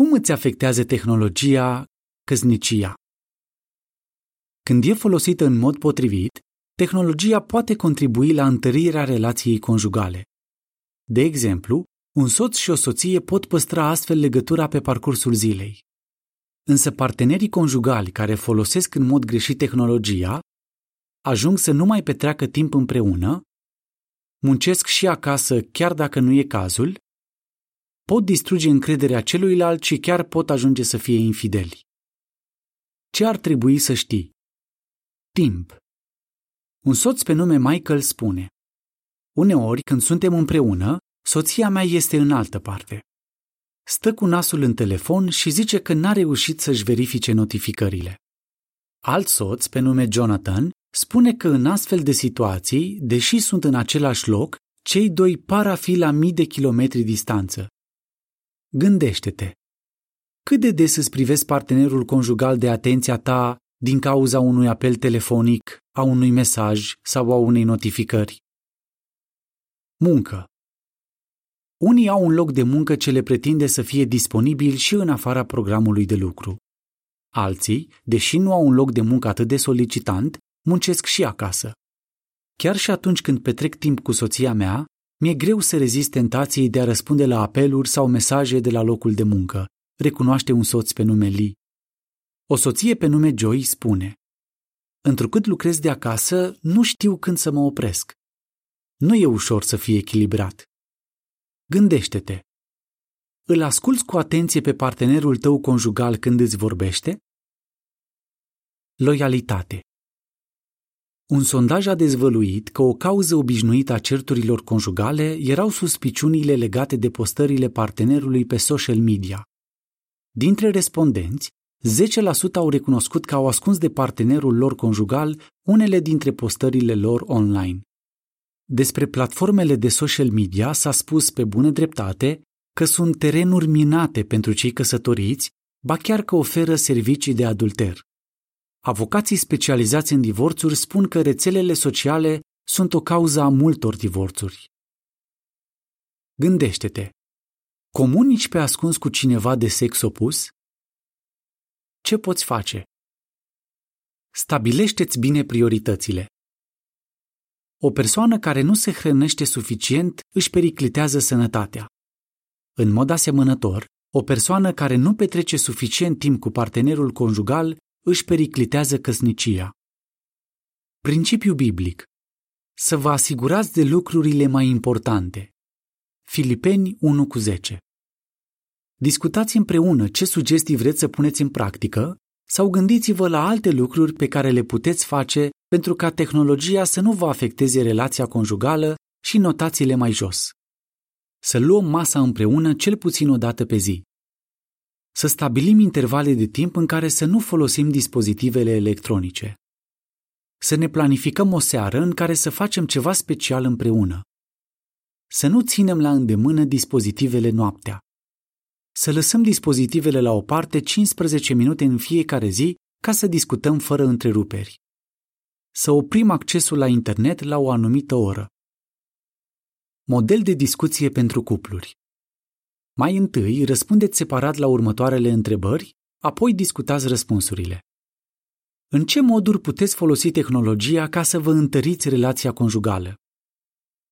Cum îți afectează tehnologia căsnicia? Când e folosită în mod potrivit, tehnologia poate contribui la întărirea relației conjugale. De exemplu, un soț și o soție pot păstra astfel legătura pe parcursul zilei. Însă partenerii conjugali care folosesc în mod greșit tehnologia ajung să nu mai petreacă timp împreună, muncesc și acasă chiar dacă nu e cazul, pot distruge încrederea celuilalt și chiar pot ajunge să fie infideli. Ce ar trebui să știi? Timp. Un soț pe nume Michael spune Uneori, când suntem împreună, soția mea este în altă parte. Stă cu nasul în telefon și zice că n-a reușit să-și verifice notificările. Alt soț, pe nume Jonathan, spune că în astfel de situații, deși sunt în același loc, cei doi par a fi la mii de kilometri distanță. Gândește-te. Cât de des îți privesc partenerul conjugal de atenția ta din cauza unui apel telefonic, a unui mesaj sau a unei notificări? Muncă. Unii au un loc de muncă ce le pretinde să fie disponibil și în afara programului de lucru. Alții, deși nu au un loc de muncă atât de solicitant, muncesc și acasă. Chiar și atunci când petrec timp cu soția mea, mi-e greu să rezist tentației de a răspunde la apeluri sau mesaje de la locul de muncă, recunoaște un soț pe nume Lee. O soție pe nume Joy spune Întrucât lucrez de acasă, nu știu când să mă opresc. Nu e ușor să fie echilibrat. Gândește-te. Îl asculți cu atenție pe partenerul tău conjugal când îți vorbește? Loialitate. Un sondaj a dezvăluit că o cauză obișnuită a certurilor conjugale erau suspiciunile legate de postările partenerului pe social media. Dintre respondenți, 10% au recunoscut că au ascuns de partenerul lor conjugal unele dintre postările lor online. Despre platformele de social media s-a spus pe bună dreptate că sunt terenuri minate pentru cei căsătoriți, ba chiar că oferă servicii de adulter. Avocații specializați în divorțuri spun că rețelele sociale sunt o cauză a multor divorțuri. Gândește-te. Comunici pe ascuns cu cineva de sex opus? Ce poți face? Stabilește-ți bine prioritățile. O persoană care nu se hrănește suficient își periclitează sănătatea. În mod asemănător, o persoană care nu petrece suficient timp cu partenerul conjugal își periclitează căsnicia. Principiu biblic. Să vă asigurați de lucrurile mai importante. Filipeni 1 cu 10 Discutați împreună ce sugestii vreți să puneți în practică sau gândiți-vă la alte lucruri pe care le puteți face pentru ca tehnologia să nu vă afecteze relația conjugală și notațiile mai jos. Să luăm masa împreună cel puțin o dată pe zi să stabilim intervale de timp în care să nu folosim dispozitivele electronice. Să ne planificăm o seară în care să facem ceva special împreună. Să nu ținem la îndemână dispozitivele noaptea. Să lăsăm dispozitivele la o parte 15 minute în fiecare zi ca să discutăm fără întreruperi. Să oprim accesul la internet la o anumită oră. Model de discuție pentru cupluri. Mai întâi, răspundeți separat la următoarele întrebări, apoi discutați răspunsurile. În ce moduri puteți folosi tehnologia ca să vă întăriți relația conjugală?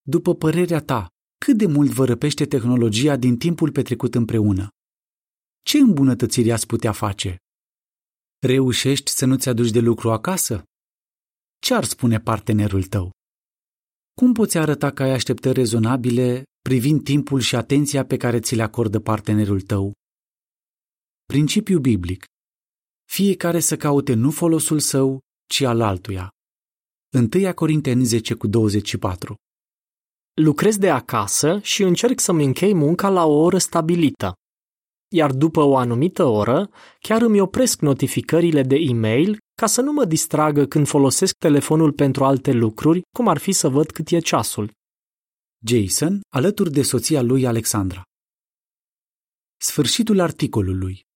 După părerea ta, cât de mult vă răpește tehnologia din timpul petrecut împreună? Ce îmbunătățiri ați putea face? Reușești să nu-ți aduci de lucru acasă? Ce ar spune partenerul tău? Cum poți arăta că ai așteptări rezonabile privind timpul și atenția pe care ți le acordă partenerul tău? Principiu biblic. Fiecare să caute nu folosul său, ci al altuia. 1 Corinteni 10 cu 24 Lucrez de acasă și încerc să-mi închei munca la o oră stabilită. Iar după o anumită oră, chiar îmi opresc notificările de e-mail ca să nu mă distragă când folosesc telefonul pentru alte lucruri, cum ar fi să văd cât e ceasul. Jason, alături de soția lui Alexandra. Sfârșitul articolului.